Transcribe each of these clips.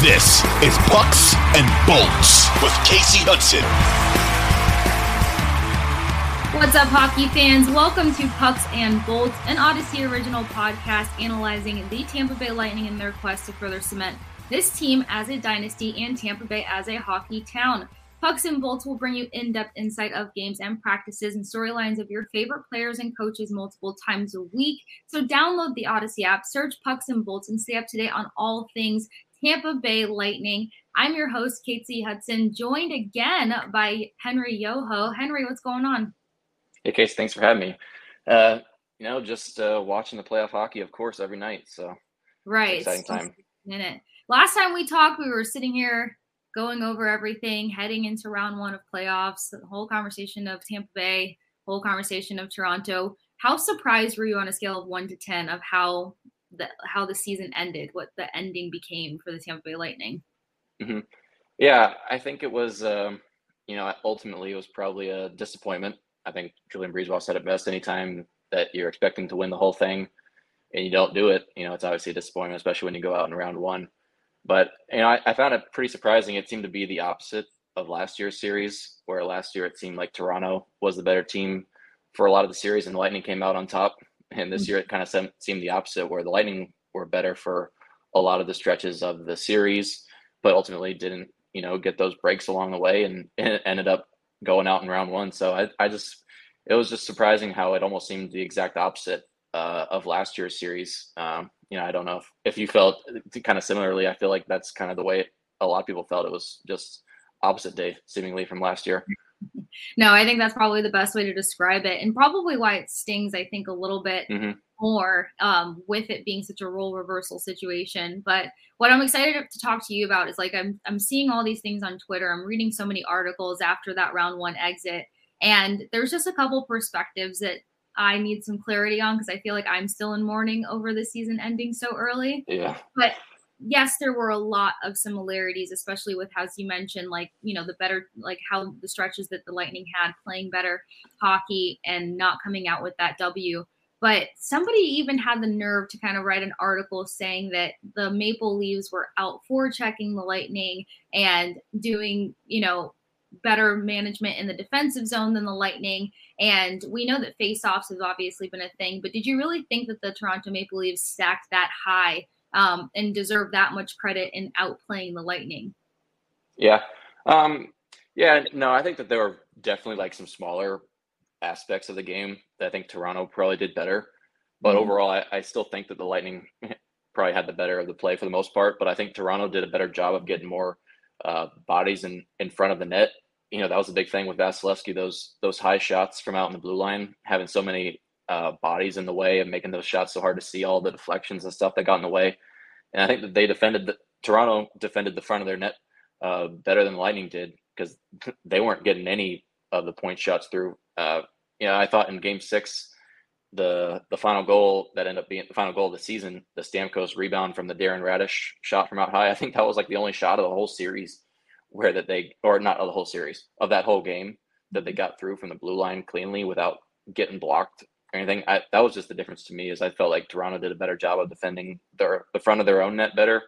This is Pucks and Bolts with Kasey Hudson. What's up, hockey fans? Welcome to Pucks and Bolts, an Audacy original podcast analyzing the Tampa Bay Lightning in their quest to further cement this team as a dynasty and Tampa Bay as a hockey town. Pucks and Bolts will bring you in depth insight of games and practices and storylines of your favorite players and coaches multiple times a week. So download the Audacy app, search Pucks and Bolts, and stay up to date on all things Tampa Bay Lightning. I'm your host, Kasey Hudson, joined again by Henry Yoho. Henry, what's going on? Hey, Case, thanks for having me. Uh, you know, just uh, watching the playoff hockey, of course, every night. So, right, exciting time. Minute. Last time we talked, we were sitting here going over everything, heading into round one of playoffs, the whole conversation of Tampa Bay, whole conversation of Toronto. How surprised were you on a scale of one to ten of how the how the season ended, what the ending became for the Tampa Bay Lightning? Mm-hmm. Yeah, I think it was. Um, you know, ultimately, it was probably a disappointment. I think Julien BriseBois said it best. Anytime that you're expecting to win the whole thing and you don't do it, you know, it's obviously a disappointment, especially when you go out in round one. But you know, I, I found it pretty surprising. It seemed to be the opposite of last year's series, where last year it seemed like Toronto was the better team for a lot of the series, and the Lightning came out on top. And this mm-hmm. year it kind of seemed the opposite, where the Lightning were better for a lot of the stretches of the series, but ultimately didn't, you know, get those breaks along the way and, and ended up going out in round one. So I, I just, it was just surprising how it almost seemed the exact opposite uh, of last year's series. Um, you know, I don't know if, if you felt kind of similarly. I feel like that's kind of the way a lot of people felt. It was just opposite day, seemingly from last year. No, I think that's probably the best way to describe it, and probably why it stings. I think a little bit mm-hmm. more um, with it being such a role reversal situation. But what I'm excited to talk to you about is like I'm I'm seeing all these things on Twitter. I'm reading so many articles after that round one exit, and there's just a couple perspectives that I need some clarity on because I feel like I'm still in mourning over the season ending so early. Yeah. But yes, there were a lot of similarities, especially with as you mentioned, like you know the better, like how the stretches that the Lightning had playing better hockey and not coming out with that W. But somebody even had the nerve to kind of write an article saying that the Maple Leaves were out for checking the Lightning and doing, you know, better management in the defensive zone than the Lightning. And we know that faceoffs has obviously been a thing, but did you really think that the Toronto Maple Leafs stacked that high um, and deserve that much credit in outplaying the Lightning? Yeah. Um, yeah, no, I think that there were definitely like some smaller aspects of the game that I think Toronto probably did better. But mm-hmm. overall, I, I still think that the Lightning probably had the better of the play for the most part. But I think Toronto did a better job of getting more uh, bodies in, in front of the net. You know, that was a big thing with Vasilevskiy, those those high shots from out in the blue line, having so many uh, bodies in the way and making those shots so hard to see all the deflections and stuff that got in the way. And I think that they defended the Toronto defended the front of their net uh, better than Lightning did because they weren't getting any of the point shots through. Uh, you know, I thought in Game Six, the the final goal that ended up being the final goal of the season, the Stamkos rebound from the Darren Raddysh shot from out high. I think that was like the only shot of the whole series where that they or not of the whole series of that whole game that they got through from the blue line cleanly without getting blocked anything. I, that was just the difference to me is I felt like Toronto did a better job of defending their the front of their own net better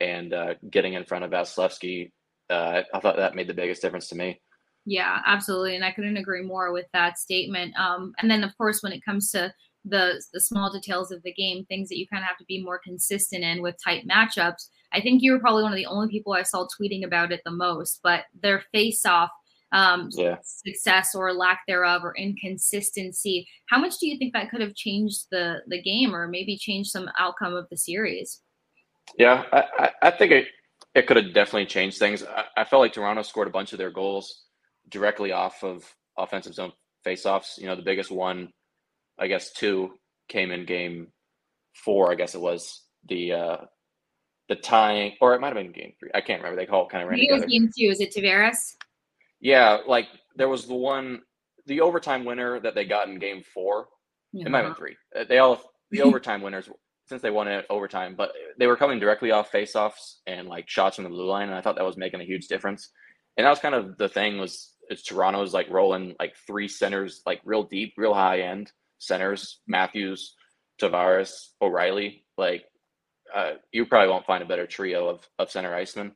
and uh, getting in front of Vasilevskiy. Uh, I thought that made the biggest difference to me. Yeah, absolutely, and I couldn't agree more with that statement. Um, and then, of course, when it comes to the the small details of the game, things that you kind of have to be more consistent in with tight matchups. I think you were probably one of the only people I saw tweeting about it the most. But their face off um, yeah. success or lack thereof or inconsistency. How much do you think that could have changed the the game or maybe changed some outcome of the series? Yeah, I, I think it it could have definitely changed things. I, I felt like Toronto scored a bunch of their goals directly off of offensive zone faceoffs. You know, the biggest one, I guess, two came in game four. I guess it was the uh, the tying, or it might have been game three. I can't remember. They all kind of ran it was game two. Is it Tavares? Yeah, like there was the one, the overtime winner that they got in game four. It might have been three. Uh, They all the overtime winners since they won it overtime, but they were coming directly off faceoffs and like shots from the blue line, and I thought that was making a huge difference. And that was kind of the thing was is Toronto's like rolling like three centers like real deep, real high end centers, Matthews, Tavares, O'Reilly. Like uh, you probably won't find a better trio of of center icemen.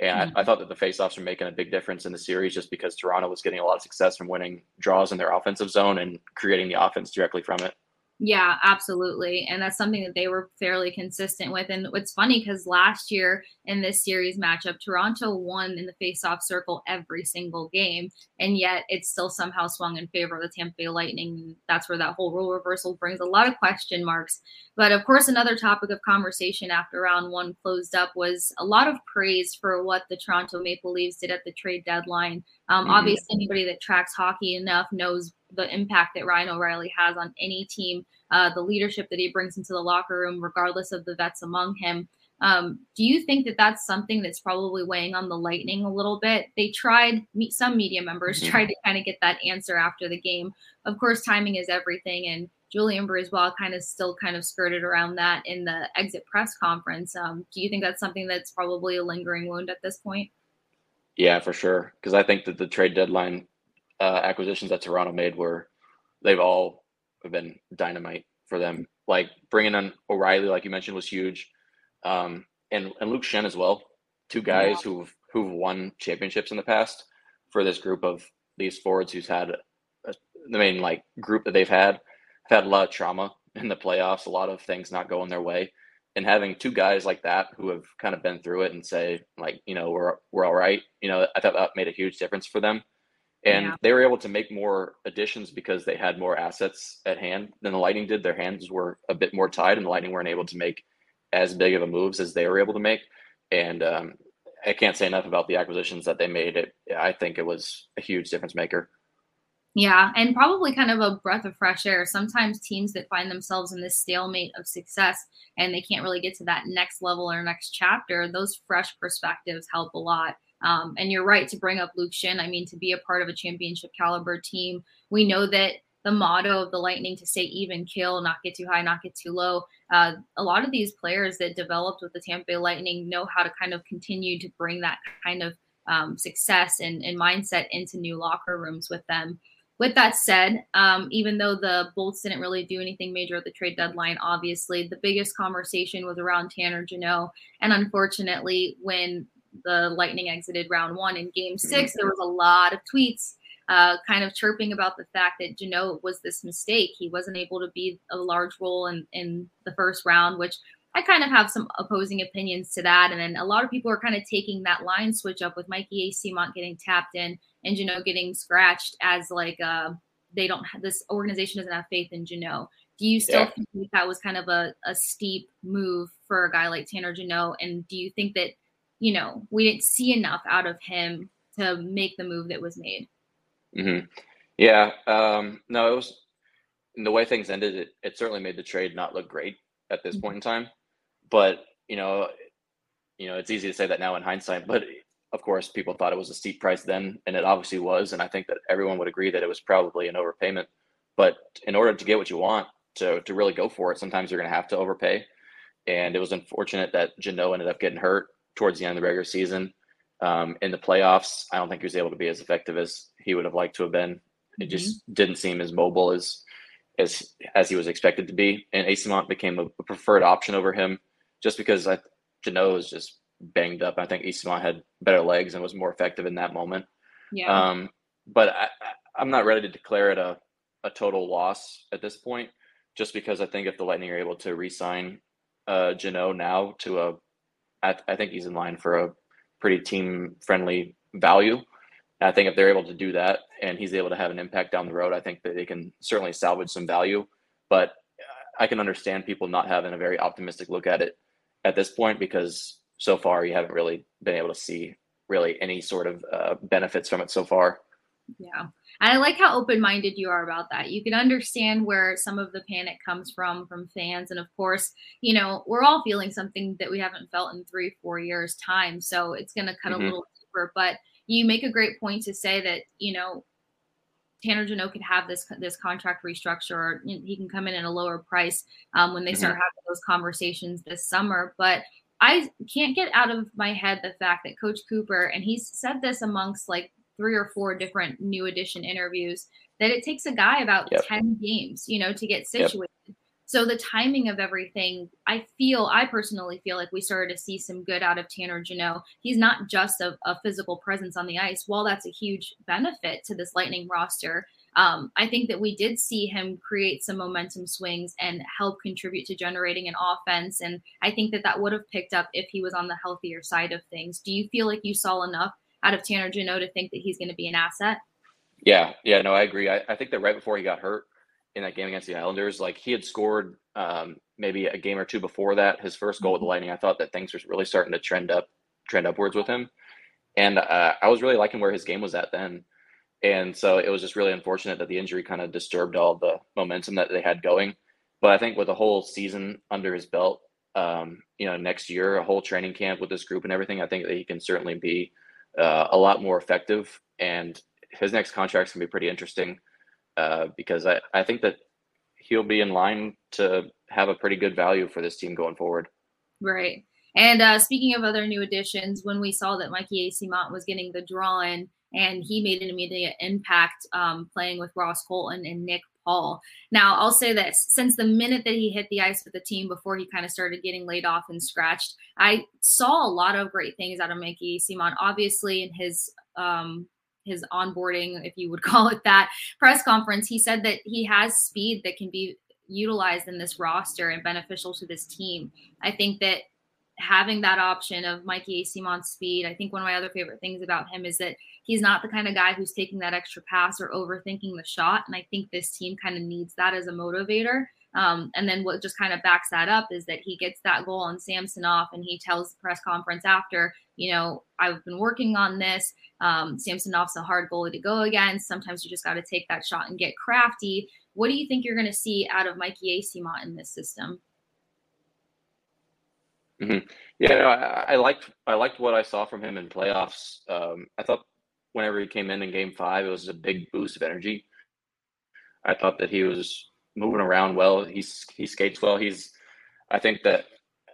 And I, I thought that the faceoffs were making a big difference in the series just because Toronto was getting a lot of success from winning draws in their offensive zone and creating the offense directly from it. Yeah, absolutely. And that's something that they were fairly consistent with. And it's funny because last year in this series matchup, Toronto won in the faceoff circle every single game. And yet it still somehow swung in favor of the Tampa Bay Lightning. That's where that whole rule reversal brings a lot of question marks. But of course, another topic of conversation after round one closed up was a lot of praise for what the Toronto Maple Leafs did at the trade deadline. Um, Mhm. Obviously, anybody that tracks hockey enough knows the impact that Ryan O'Reilly has on any team, uh, the leadership that he brings into the locker room, regardless of the vets among him. Um, do you think that that's something that's probably weighing on the Lightning a little bit? They tried, me- some media members Mhm. tried to kind of get that answer after the game. Of course, timing is everything, and Julien BriseBois kind of still kind of skirted around that in the exit press conference. Um, do you think that's something that's probably a lingering wound at this point? Yeah, for sure. Because I think that the trade deadline uh, acquisitions that Toronto made were they've all been dynamite for them. Like bringing in O'Reilly, like you mentioned, was huge, um, and and Luke Schenn as well. Two guys who've who've won championships in the past for this group of these forwards who's had a, the main like group that they've had have had a lot of trauma in the playoffs, a lot of things not going their way and having two guys like that who have kind of been through it and say like you know we're we're all right you know i thought that made a huge difference for them. And Yeah. they were able to make more additions because they had more assets at hand than the lightning did. Their hands were a bit more tied and the lightning weren't able to make as big of a moves as they were able to make. And um, i can't say enough about the acquisitions that they made. It i think it was a huge difference maker Yeah, and probably kind of a breath of fresh air. Sometimes teams that find themselves in this stalemate of success and they can't really get to that next level or next chapter, those fresh perspectives help a lot. Um, and you're right to bring up Luke Schenn. I mean, to be a part of a championship caliber team, we know that the motto of the Lightning to stay even kill, not get too high, not get too low. Uh, a lot of these players that developed with the Tampa Bay Lightning know how to kind of continue to bring that kind of um, success and, and mindset into new locker rooms with them. With that said, um, even though the Bolts didn't really do anything major at the trade deadline, obviously the biggest conversation was around Tanner Jeannot. And unfortunately, when the Lightning exited round one in game six, there was a lot of tweets uh, kind of chirping about the fact that Jeannot was this mistake. He wasn't able to be a large role in, in the first round, which I kind of have some opposing opinions to that. And then a lot of people are kind of taking that line switch up with Mikey Eyssimont getting tapped in and Jeannot getting scratched as like uh, they don't have this organization doesn't have faith in Jeannot. Do you still Yeah. think that, was kind of a, a steep move for a guy like Tanner Jeannot? And do you think that, you know, we didn't see enough out of him to make the move that was made? Mm-hmm. Yeah. Um, no, it was the way things ended. It, it certainly made the trade not look great at this Mhm. point in time. But you know, you know, it's easy to say that now in hindsight. But of course, people thought it was a steep price then, and it obviously was. And I think that everyone would agree that it was probably an overpayment. But in order to get what you want, to to really go for it, sometimes you're going to have to overpay. And it was unfortunate that Jeannot ended up getting hurt towards the end of the regular season. Um, in the playoffs, I don't think he was able to be as effective as he would have liked to have been. It just didn't seem as mobile as as as he was expected to be. And Eyssimont became a preferred option over him just because I Jeannot was just banged up. I think Eyssimont had better legs and was more effective in that moment. Yeah. Um, but I, I'm not ready to declare it a, a total loss at this point, just because I think if the Lightning are able to re-sign uh, Jeannot now to a, I, I think he's in line for a pretty team-friendly value. I think if they're able to do that and he's able to have an impact down the road, I think that they can certainly salvage some value. But I can understand people not having a very optimistic look at it at this point because so far you haven't really been able to see really any sort of uh, benefits from it so far. Yeah. And I like how open minded you are about that. You can understand where some of the panic comes from from fans. And of course, you know, we're all feeling something that we haven't felt in three, four years' time. So it's going to cut mm-hmm. a little deeper. But you make a great point to say that, you know, Tanner Jeannot could have this this contract restructure, or he can come in at a lower price um, when they start mm-hmm. having those conversations this summer. But I can't get out of my head the fact that Coach Cooper, and he's said this amongst like three or four different new edition interviews, that it takes a guy about yep. 10 games, you know, to get situated. Yep. So the timing of everything, I feel, I personally feel like we started to see some good out of Tanner Jeannot. He's not just a, a physical presence on the ice. While that's a huge benefit to this Lightning roster, um, I think that we did see him create some momentum swings and help contribute to generating an offense. And I think that that would have picked up if he was on the healthier side of things. Do you feel like you saw enough out of Tanner Jeannot to think that he's going to be an asset? Yeah, yeah, no, I agree. I, I think that right before he got hurt in that game against the Islanders, like he had scored um, maybe a game or two before that, his first goal with the mm-hmm. Lightning. I thought that things were really starting to trend up, trend upwards with him, and uh, I was really liking where his game was at then. And so it was just really unfortunate that the injury kind of disturbed all the momentum that they had going. But I think with a whole season under his belt, um, you know, next year, a whole training camp with this group and everything, I think that he can certainly be uh, a lot more effective. And his next contract's gonna be pretty interesting uh, because I, I think that he'll be in line to have a pretty good value for this team going forward. Right. And uh, speaking of other new additions, when we saw that Mikey Eyssimont was getting the draw in, and he made an immediate impact um, playing with Ross Colton and Nick Paul. Now, I'll say this since the minute that he hit the ice with the team before he kind of started getting laid off and scratched, I saw a lot of great things out of Mikey Eyssimont. Obviously, in his um, his onboarding, if you would call it that, press conference, he said that he has speed that can be utilized in this roster and beneficial to this team. I think that having that option of Mikey Eyssimont speed, I think one of my other favorite things about him is that he's not the kind of guy who's taking that extra pass or overthinking the shot. And I think this team kind of needs that as a motivator. Um, and then what just kind of backs that up is that he gets that goal on Samsonov and he tells the press conference after, you know, I've been working on this. Um, Samsonov's a hard goalie to go against. Sometimes you just got to take that shot and get crafty. What do you think you're going to see out of Mikey Eyssimont in this system? Mm-hmm. Yeah, no, I, I, liked I liked what I saw from him in playoffs. Um, I thought whenever he came in in Game Five, it was a big boost of energy. I thought that he was moving around well. He's he skates well. He's I think that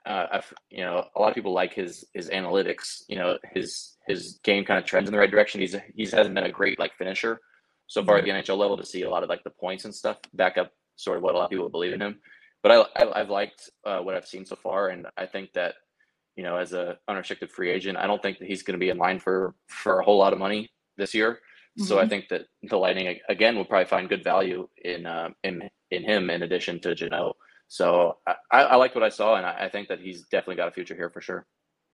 uh, you know a lot of people like his his analytics. You know his his game kind of trends in the right direction. He's he hasn't been a great like finisher so far at the NHL level to see a lot of like the points and stuff back up sort of what a lot of people believe in him but I, I have liked uh, what I've seen so far, and I think that you know as a unrestricted free agent, I don't think that he's going to be in line for for a whole lot of money this year. Mm-hmm. So I mm-hmm. think that the Lightning again will probably find good value in uh, in in him in addition to Jeannot. So I, I liked what I saw, and I, I think that he's definitely got a future here for sure.